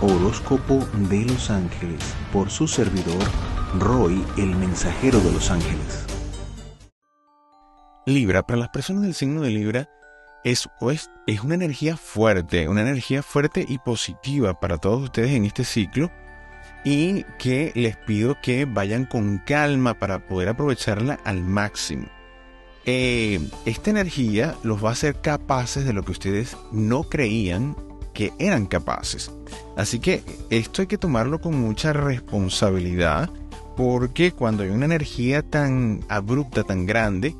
Horóscopo de los Ángeles por su servidor Roy, el mensajero de los ángeles. Libra, para las personas del signo de Libra, es, es, es una energía fuerte, una energía fuerte y positiva para todos ustedes en este ciclo y que les pido que vayan con calma para poder aprovecharla al máximo. Eh, esta energía los va a hacer capaces de lo que ustedes no creían que eran capaces. Así que esto hay que tomarlo con mucha responsabilidad porque cuando hay una energía tan abrupta, tan grande,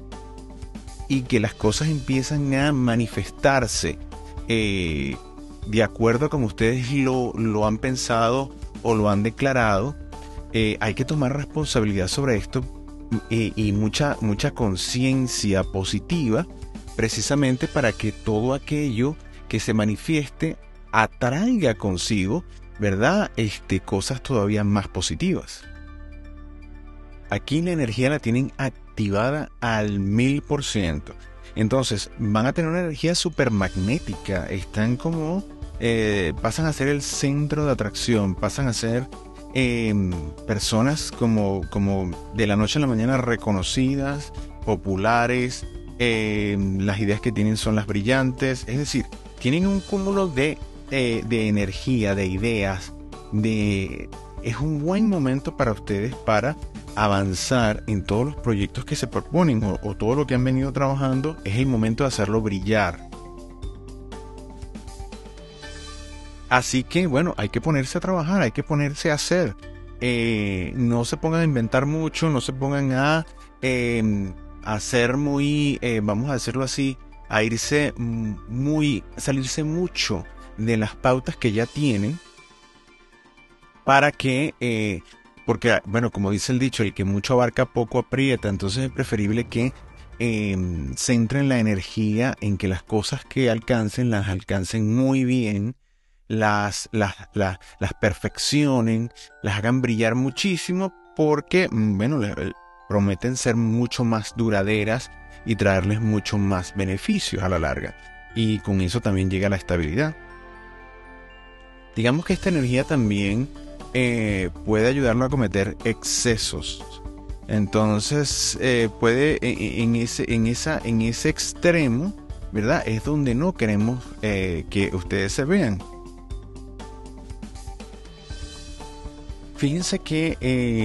y que las cosas empiezan a manifestarse eh, de acuerdo a como ustedes lo, lo, han pensado o lo han declarado, eh, hay que tomar responsabilidad sobre esto eh, y mucha, mucha conciencia positiva precisamente para que todo aquello que se manifieste atraiga consigo, ¿verdad? Este, cosas todavía más positivas. Aquí la energía la tienen activada al mil por ciento. Entonces van a tener una energía súper magnética. Están como... Eh, pasan a ser el centro de atracción. Pasan a ser em, personas como, como de la noche a la mañana reconocidas, populares. Em, las ideas que tienen son las brillantes. Es decir, tienen un cúmulo de, eh, de energía, de ideas. De, es un buen momento para ustedes para avanzar en todos los proyectos que se proponen o, todo lo que han venido trabajando, es el momento de hacerlo brillar. Así que bueno, hay que ponerse a trabajar, hay que ponerse a hacer. Eh, no se pongan a inventar mucho, no se pongan a em, hacer muy, eh, vamos a decirlo así, a irse muy, a salirse mucho de las pautas que ya tienen para que eh, porque, bueno, como dice el dicho, el que mucho abarca poco aprieta, entonces es preferible que em, centren la energía en que las cosas que alcancen las alcancen muy bien, las, las, las, las perfeccionen, las hagan brillar muchísimo, porque, mm, bueno, prometen ser mucho más duraderas y traerles mucho más beneficios a la larga. Y con eso también llega la estabilidad. Digamos que esta energía también eh, puede ayudarlo a cometer excesos. Entonces, eh, puede e, e, en, ese, en, esa, en ese extremo, ¿verdad? Es donde no queremos eh, que ustedes se vean. Fíjense que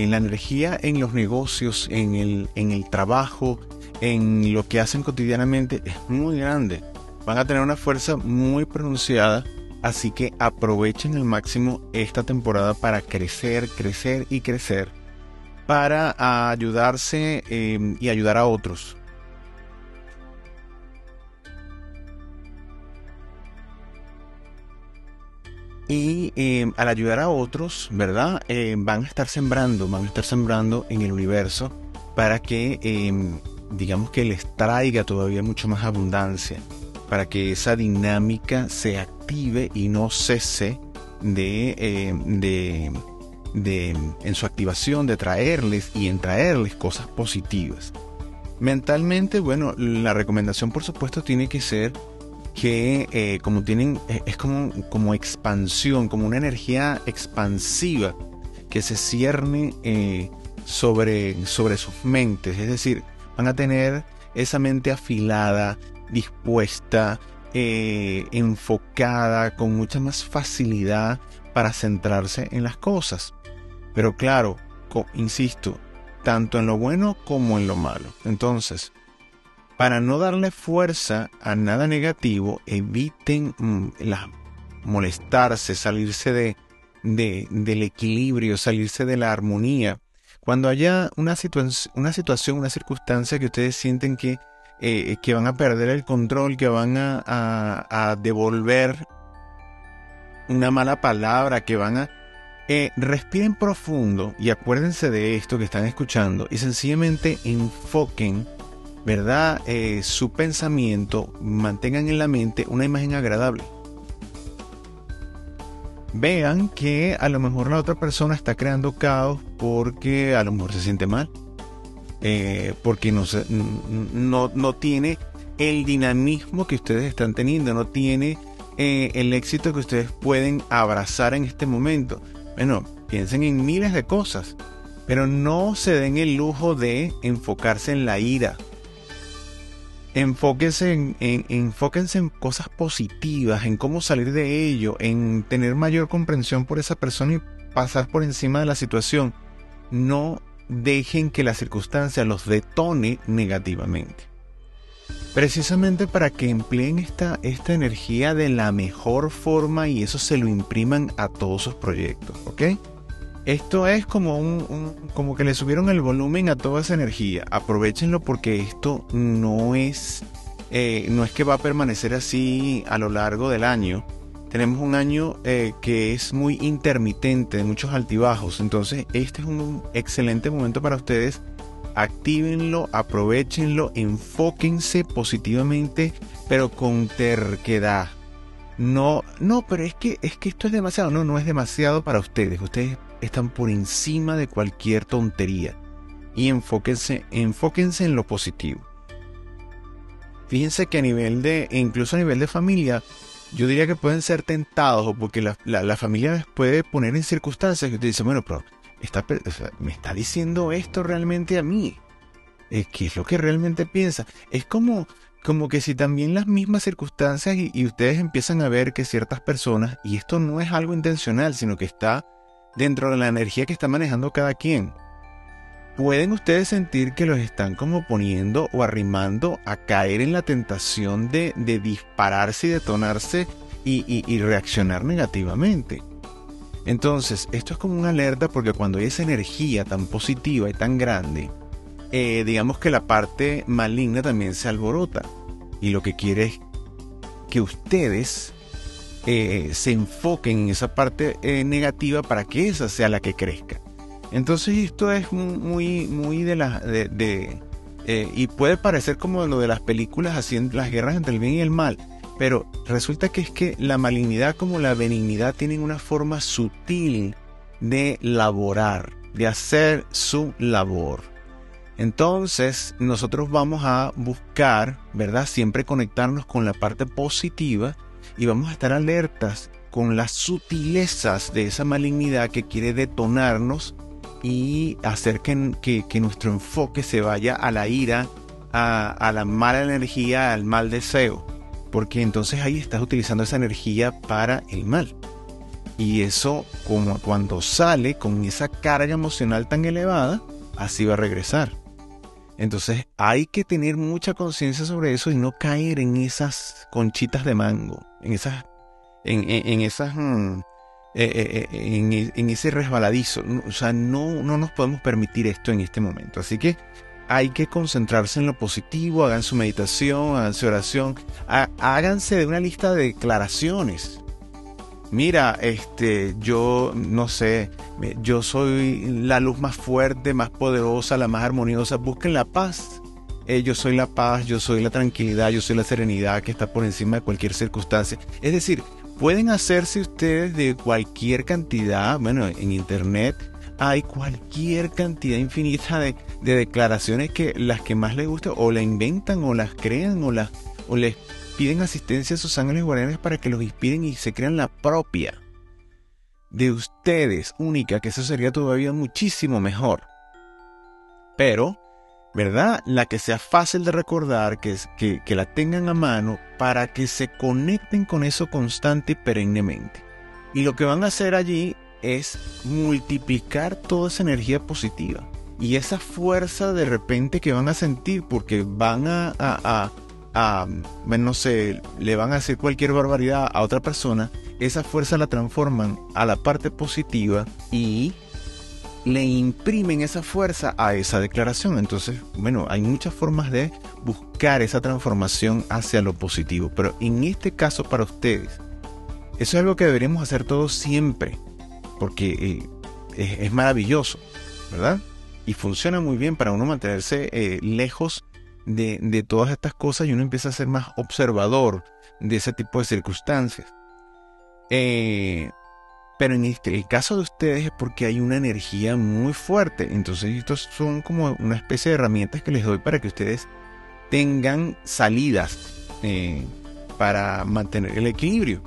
la energía en los negocios, en el, en el trabajo, en lo que hacen cotidianamente es muy grande. Van a tener una fuerza muy pronunciada Así que aprovechen al máximo esta temporada para crecer, crecer y crecer, para ayudarse em, y ayudar a otros. Y em, al ayudar a otros, ¿verdad? Em, van a estar sembrando, van a estar sembrando en el universo para que, digamos que les traiga todavía mucho más abundancia para que esa dinámica se y no cese de, eh, de, de, en su activación de traerles y en traerles cosas positivas. Mentalmente, bueno, la recomendación por supuesto tiene que ser que eh, como tienen, eh, es como, como expansión, como una energía expansiva que se cierne sobre, sobre sus mentes, es decir, van a tener esa mente afilada, dispuesta, eh, enfocada, con mucha más facilidad para centrarse en las cosas. Pero claro, insisto, tanto en lo bueno como en lo malo. Entonces, para no darle fuerza a nada negativo, eviten mm, molestarse, salirse de, del equilibrio, salirse de la armonía. Cuando haya una, una situación, una circunstancia que ustedes sienten que eh, que van a perder el control, que van a, devolver una mala palabra, que van a... Eh, respiren profundo y acuérdense de esto que están escuchando y sencillamente enfoquen, ¿verdad? Eh, su pensamiento, mantengan en la mente una imagen agradable. Vean que a lo mejor la otra persona está creando caos porque a lo mejor se siente mal eh, porque no, no, tiene el dinamismo que ustedes están teniendo, no tiene eh, el éxito que ustedes pueden abrazar en este momento? Bueno, piensen en miles de cosas, pero no se den el lujo de enfocarse en la ira. Enfóquense en, enfóquense en cosas positivas, en cómo salir de ello, en tener mayor comprensión por esa persona y pasar por encima de la situación. No dejen que la circunstancia los detone negativamente. Precisamente para que empleen esta, esta energía de la mejor forma y eso se lo impriman a todos sus proyectos, ¿ok? Esto es como un, como que le subieron el volumen a toda esa energía. Aprovechenlo porque esto no es eh, no es que va a permanecer así a lo largo del año. Tenemos un año eh, que es muy intermitente, de muchos altibajos. Entonces, este es un excelente momento para ustedes actívenlo, aprovechenlo, enfóquense positivamente, pero con terquedad. No, no, pero es que es que esto es demasiado, no, no es demasiado para ustedes. Ustedes están por encima de cualquier tontería y enfóquense, enfóquense en lo positivo. Fíjense que a nivel de, incluso a nivel de familia, yo diría que pueden ser tentados, porque la, la, familia les puede poner en circunstancias que usted dice, bueno, pero me está diciendo esto realmente a mí. Eh, ¿Qué es lo que realmente piensa? Es como, como que si también las mismas circunstancias y, ustedes empiezan a ver que ciertas personas, y esto no es algo intencional, sino que está dentro de la energía que está manejando cada quien, pueden ustedes sentir que los están como poniendo o arrimando a caer en la tentación de, dispararse y detonarse y reaccionar negativamente. Entonces, esto es como una alerta porque cuando hay esa energía tan positiva y tan grande, eh, digamos que la parte maligna también se alborota. Y lo que quiere es que ustedes eh, se enfoquen en esa parte eh, negativa para que esa sea la que crezca. Entonces esto es muy, muy de la... De, y puede parecer como lo de las películas en las guerras entre el bien y el mal. Pero resulta que es que la malignidad como la benignidad tienen una forma sutil de laborar, de hacer su labor. Entonces nosotros vamos a buscar, ¿verdad? Siempre conectarnos con la parte positiva y vamos a estar alertas con las sutilezas de esa malignidad que quiere detonarnos y hacer que, nuestro enfoque se vaya a la ira, a la mala energía, al mal deseo porque entonces ahí estás utilizando esa energía para el mal. Y eso, como cuando sale con esa carga emocional tan elevada, así va a regresar. Entonces hay que tener mucha conciencia sobre eso y no caer en esas conchitas de mango, en esas, en, esas, mm, eh, eh, eh, en, ese resbaladizo. O sea, no, no nos podemos permitir esto en este momento. Así que hay que concentrarse en lo positivo, hagan su meditación, hagan su oración, háganse de una lista de declaraciones. Mira, este, yo no sé, yo soy la luz más fuerte, más poderosa, la más armoniosa. Busquen la paz. Eh, yo soy la paz, yo soy la tranquilidad, yo soy la serenidad que está por encima de cualquier circunstancia. Es decir, pueden hacerse ustedes de cualquier cantidad, bueno, en internet hay cualquier cantidad infinita de, declaraciones que las que más les gusta o la inventan o las crean o, las, o les piden asistencia a sus ángeles guardianes para que los inspiren y se crean la propia de ustedes, única, que eso sería todavía muchísimo mejor. Pero, ¿verdad? La que sea fácil de recordar, que, que, que la tengan a mano para que se conecten con eso constante y perennemente. Y lo que van a hacer allí es multiplicar toda esa energía positiva y esa fuerza de repente que van a sentir porque van a, a, a, no sé, le van a hacer cualquier barbaridad a otra persona, esa fuerza la transforman a la parte positiva y le imprimen esa fuerza a esa declaración. Entonces, bueno, hay muchas formas de buscar esa transformación hacia lo positivo, pero en este caso para ustedes, eso es algo que deberíamos hacer todos siempre porque eh, es, maravilloso, ¿verdad? Y funciona muy bien para uno mantenerse eh, lejos de, todas estas cosas y uno empieza a ser más observador de ese tipo de circunstancias. Eh, pero en este, el caso de ustedes es porque hay una energía muy fuerte. Entonces estos son como una especie de herramientas que les doy para que ustedes tengan salidas para mantener el equilibrio.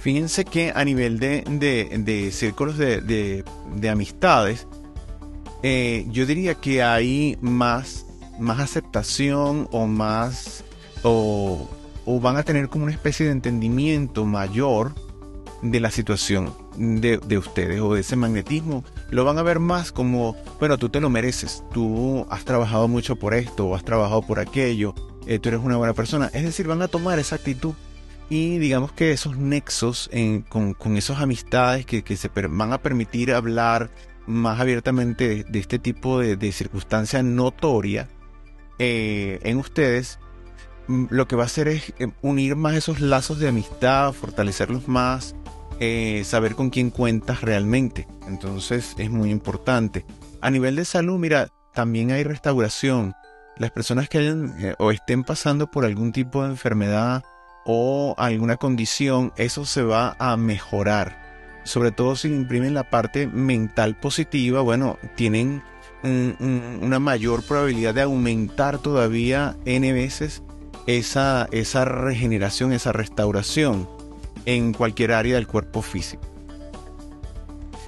Fíjense que a nivel de, círculos de, amistades, eh, yo diría que hay más, más aceptación o más, o van a tener como una especie de entendimiento mayor de la situación de, ustedes o de ese magnetismo, lo van a ver más como, bueno, tú te lo mereces, tú has trabajado mucho por esto o has trabajado por aquello, eh, tú eres una buena persona. Es decir, van a tomar esa actitud. Y digamos que esos nexos con, con esas amistades que, se van a permitir hablar más abiertamente de, este tipo de, circunstancia notoria eh, en ustedes, lo que va a hacer es eh, unir más esos lazos de amistad, fortalecerlos más, eh, saber con quién cuentas realmente. Entonces es muy importante. A nivel de salud, mira, también hay restauración. Las personas que hayan eh, o estén pasando por algún tipo de enfermedad o alguna condición, eso se va a mejorar. Sobre todo si imprimen la parte mental positiva, bueno, tienen una mayor probabilidad de aumentar todavía N veces esa, esa regeneración, esa restauración en cualquier área del cuerpo físico.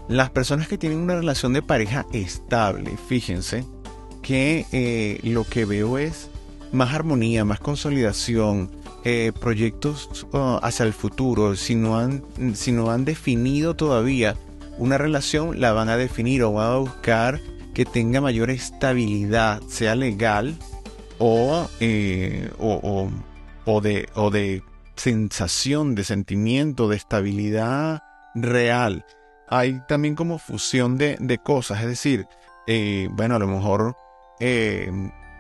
Las personas que tienen una relación de pareja estable, fíjense que eh, lo que veo es más armonía, más consolidación, eh, proyectos uh, hacia el futuro. Si no, han, si no han definido todavía una relación, la van a definir o van a buscar que tenga mayor estabilidad, sea legal o, eh, o, o, de, o de sensación de sentimiento, de estabilidad real. Hay también como fusión de, cosas, es decir, eh, bueno, a lo mejor eh,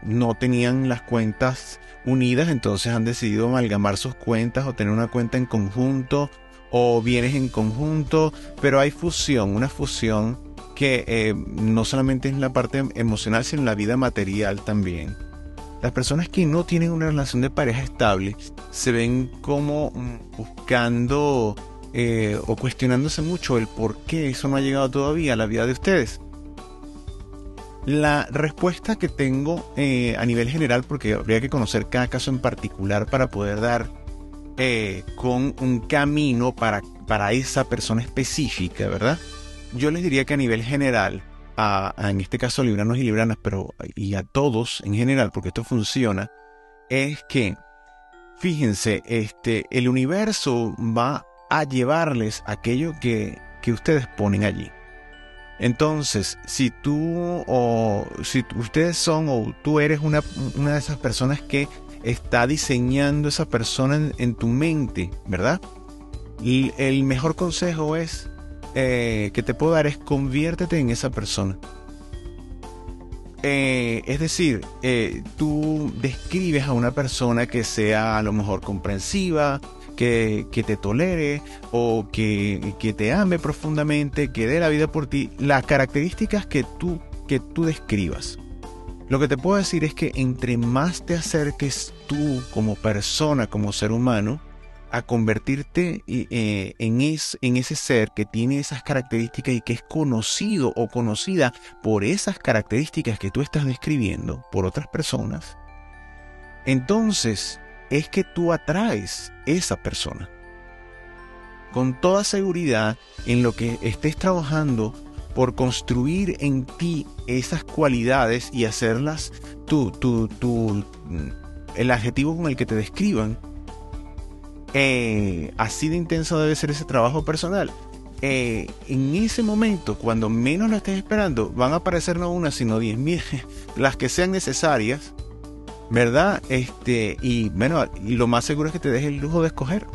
no tenían las cuentas unidas, entonces han decidido amalgamar sus cuentas o tener una cuenta en conjunto o bienes en conjunto, pero hay fusión, una fusión que eh, no solamente es la parte emocional, sino en la vida material también. Las personas que no tienen una relación de pareja estable se ven como mm, buscando eh, o cuestionándose mucho el por qué eso no ha llegado todavía a la vida de ustedes. La respuesta que tengo eh, a nivel general, porque habría que conocer cada caso en particular para poder dar eh, con un camino para, para esa persona específica, ¿verdad? Yo les diría que a nivel general, en este caso libranos y libranas, pero y a todos en general, porque esto funciona, es que, fíjense, este, el universo va a llevarles aquello que, que ustedes ponen allí. Entonces, si tú o si ustedes son o tú eres una, una de esas personas que está diseñando esa persona en, en tu mente, ¿verdad? Y el mejor consejo es eh, que te puedo dar es conviértete en esa persona. Eh, es decir, eh, tú describes a una persona que sea a lo mejor comprensiva, que, te tolere o que, que, te ame profundamente, que dé la vida por ti, las características que tú, que tú describas. Lo que te puedo decir es que entre más te acerques tú como persona, como ser humano, a convertirte eh, en, en ese ser que tiene esas características y que es conocido o conocida por esas características que tú estás describiendo por otras personas, entonces es que tú atraes esa persona. Con toda seguridad en lo que estés trabajando por construir en ti esas cualidades y hacerlas tú, tú, tú, el adjetivo con el que te describan, eh, así de intenso debe ser ese trabajo personal. Eh, en ese momento, cuando menos lo estés esperando, van a aparecer no una, sino diez mil, las que sean necesarias, ¿verdad? Este, y bueno, y lo más seguro es que te deje el lujo de escoger.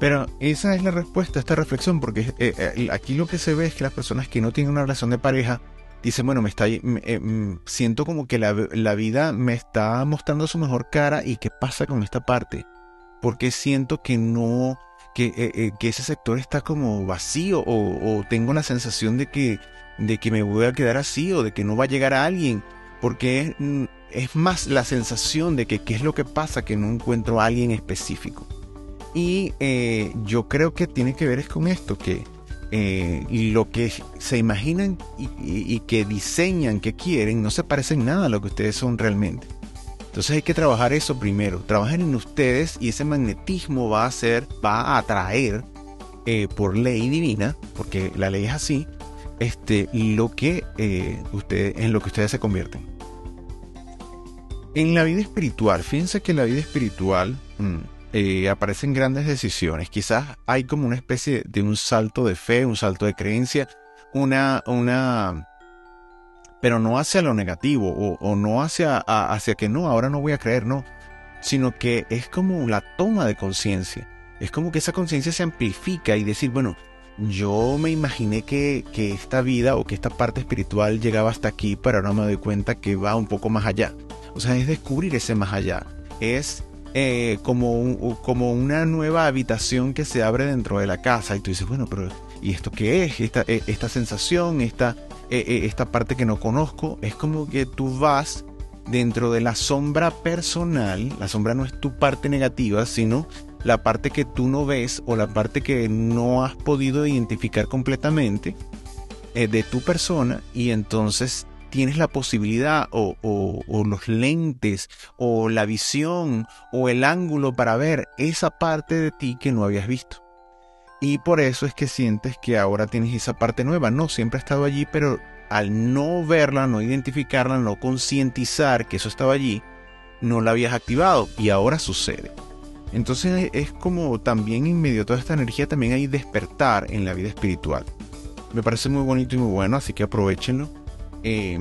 Pero esa es la respuesta a esta reflexión, porque eh, aquí lo que se ve es que las personas que no tienen una relación de pareja dicen, bueno, me está, mm, siento como que la, la, vida me está mostrando su mejor cara y qué pasa con esta parte porque siento que no, eh, eh, que ese sector está como vacío o, tengo la sensación de que, de que me voy a quedar así o de que no va a llegar a alguien, porque es, más la sensación de que qué es lo que pasa que no encuentro a alguien específico. Y eh, yo creo que tiene que ver es con esto, que lo que se imaginan y, y, que diseñan, que quieren, no se parecen nada a lo que ustedes son realmente. Entonces hay que trabajar eso primero, trabajar en ustedes y ese magnetismo va a ser, va a atraer eh, por ley divina, porque la ley es así, este, lo que eh, ustedes, en lo que ustedes se convierten. En la vida espiritual, fíjense que en la vida espiritual mm, eh, aparecen grandes decisiones. Quizás hay como una especie de un salto de fe, un salto de creencia, una, una, pero no hacia lo negativo o, no hacia, hacia que no, ahora no voy a creer, no, sino que es como la toma de conciencia. Es como que esa conciencia se amplifica y decir, bueno, yo me imaginé que, que, esta vida o que esta parte espiritual llegaba hasta aquí, pero ahora me doy cuenta que va un poco más allá. O sea, es descubrir ese más allá. Es eh, como, como una nueva habitación que se abre dentro de la casa y tú dices, bueno, pero ¿y esto qué es? Esta, eh, esta sensación, esta, eh, esta parte que no conozco, es como que tú vas dentro de la sombra personal, la sombra no es tu parte negativa, sino la parte que tú no ves o la parte que no has podido identificar completamente de tu persona y entonces tienes la posibilidad o, los lentes o la visión o el ángulo para ver esa parte de ti que no habías visto. Y por eso es que sientes que ahora tienes esa parte nueva. No, siempre ha estado allí, pero al no verla, no identificarla, no concientizar que eso estaba allí, no la habías activado y ahora sucede. Entonces es como también en medio de toda esta energía también hay despertar en la vida espiritual. Me parece muy bonito y muy bueno, así que aprovechenlo eh,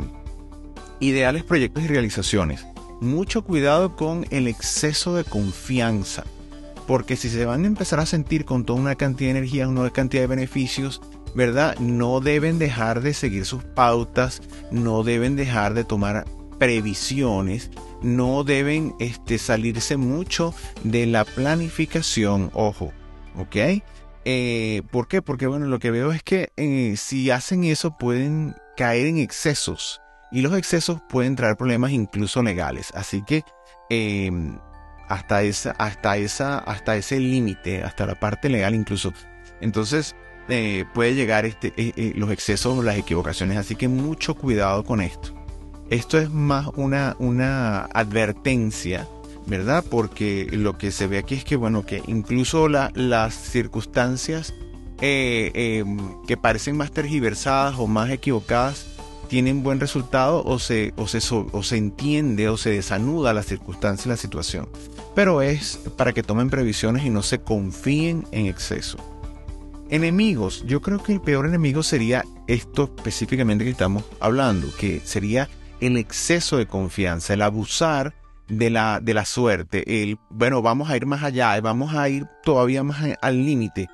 ideales proyectos y realizaciones. Mucho cuidado con el exceso de confianza, porque si se van a empezar a sentir con toda una cantidad de energía, una cantidad de beneficios, ¿verdad? No deben dejar de seguir sus pautas, no deben dejar de tomar previsiones, no deben este, salirse mucho de la planificación, ojo, ¿ok? Eh, ¿Por qué? Porque bueno, lo que veo es que eh, si hacen eso pueden caer en excesos y los excesos pueden traer problemas incluso legales. Así que em, hasta, esa, hasta, esa, hasta ese límite, hasta la parte legal incluso. Entonces eh, puede llegar este, eh, eh, los excesos o las equivocaciones. Así que mucho cuidado con esto. Esto es más una, una advertencia, ¿verdad? Porque lo que se ve aquí es que, bueno, que incluso las circunstancias eh, em, que parecen más tergiversadas o más equivocadas tienen buen resultado o se, o, se, o se entiende o se desanuda la circunstancia y la situación. Pero es para que tomen previsiones y no se confíen en exceso. Enemigos, yo creo que el peor enemigo sería esto específicamente que estamos hablando, que sería el exceso de confianza, el abusar de la, de la suerte, el, bueno, vamos a ir más allá, vamos a ir todavía más al límite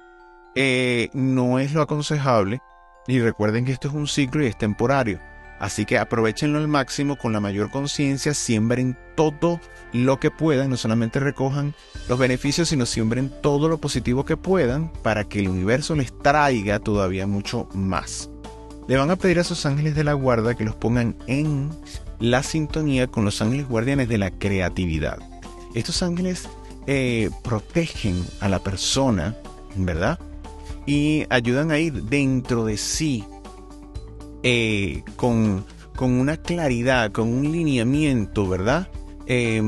eh, no es lo aconsejable. Y recuerden que esto es un ciclo y es temporario. Así que aprovechenlo al máximo con la mayor conciencia, siembren todo lo que puedan, no solamente recojan los beneficios, sino siembren todo lo positivo que puedan para que el universo les traiga todavía mucho más. Le van a pedir a sus ángeles de la guarda que los pongan en la sintonía con los ángeles guardianes de la creatividad. Estos ángeles eh, protegen a la persona, ¿verdad? Y ayudan a ir dentro de sí eh, con, una claridad, con un lineamiento, ¿verdad? Eh,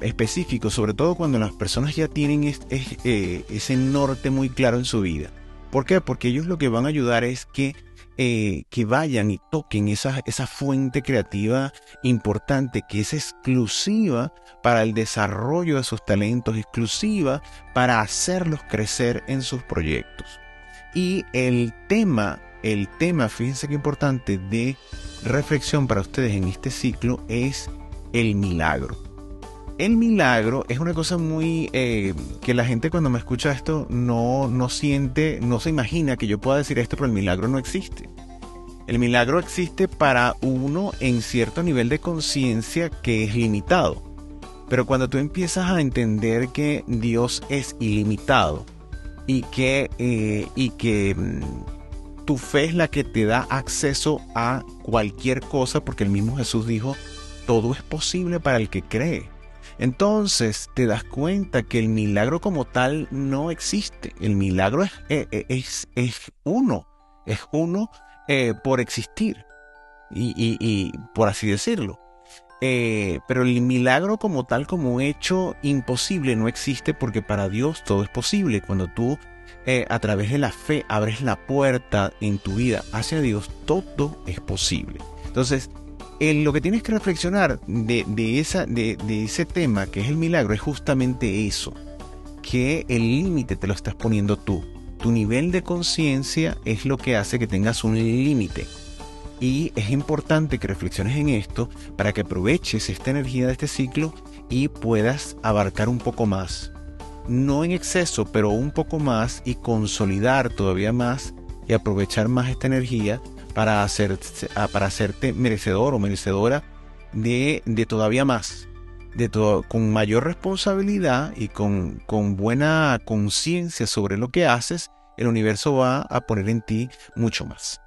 específico, sobre todo cuando las personas ya tienen eh, ese norte muy claro en su vida. ¿Por qué? Porque ellos lo que van a ayudar es que, que vayan y toquen esa, esa fuente creativa importante que es exclusiva para el desarrollo de sus talentos, exclusiva para hacerlos crecer en sus proyectos. Y el tema, el tema, fíjense qué importante, de reflexión para ustedes en este ciclo es el milagro. El milagro es una cosa muy eh, que la gente cuando me escucha esto no, no siente, no se imagina que yo pueda decir esto, pero el milagro no existe. El milagro existe para uno en cierto nivel de conciencia que es limitado. Pero cuando tú empiezas a entender que Dios es ilimitado, y que, eh, y que mm, tu fe es la que te da acceso a cualquier cosa, porque el mismo Jesús dijo, todo es posible para el que cree. Entonces te das cuenta que el milagro como tal no existe. El milagro es, eh, eh, es, es, uno, es uno por existir. Y, y, por así decirlo. Eh, pero el milagro como tal, como hecho imposible, no existe porque para Dios todo es posible. Cuando tú eh, a través de la fe abres la puerta en tu vida hacia Dios, todo es posible. Entonces, lo que tienes que reflexionar de ese tema que es el milagro es justamente eso, que el límite te lo estás poniendo tú. Tu nivel de conciencia es lo que hace que tengas un límite. Y es importante que reflexiones en esto para que aproveches esta energía de este ciclo y puedas abarcar un poco más. No en exceso, pero un poco más y consolidar todavía más y aprovechar más esta energía para, hacer, para hacerte merecedor o merecedora de, de todavía más. De todo, con mayor responsabilidad y con, con buena conciencia sobre lo que haces, el universo va a poner en ti mucho más.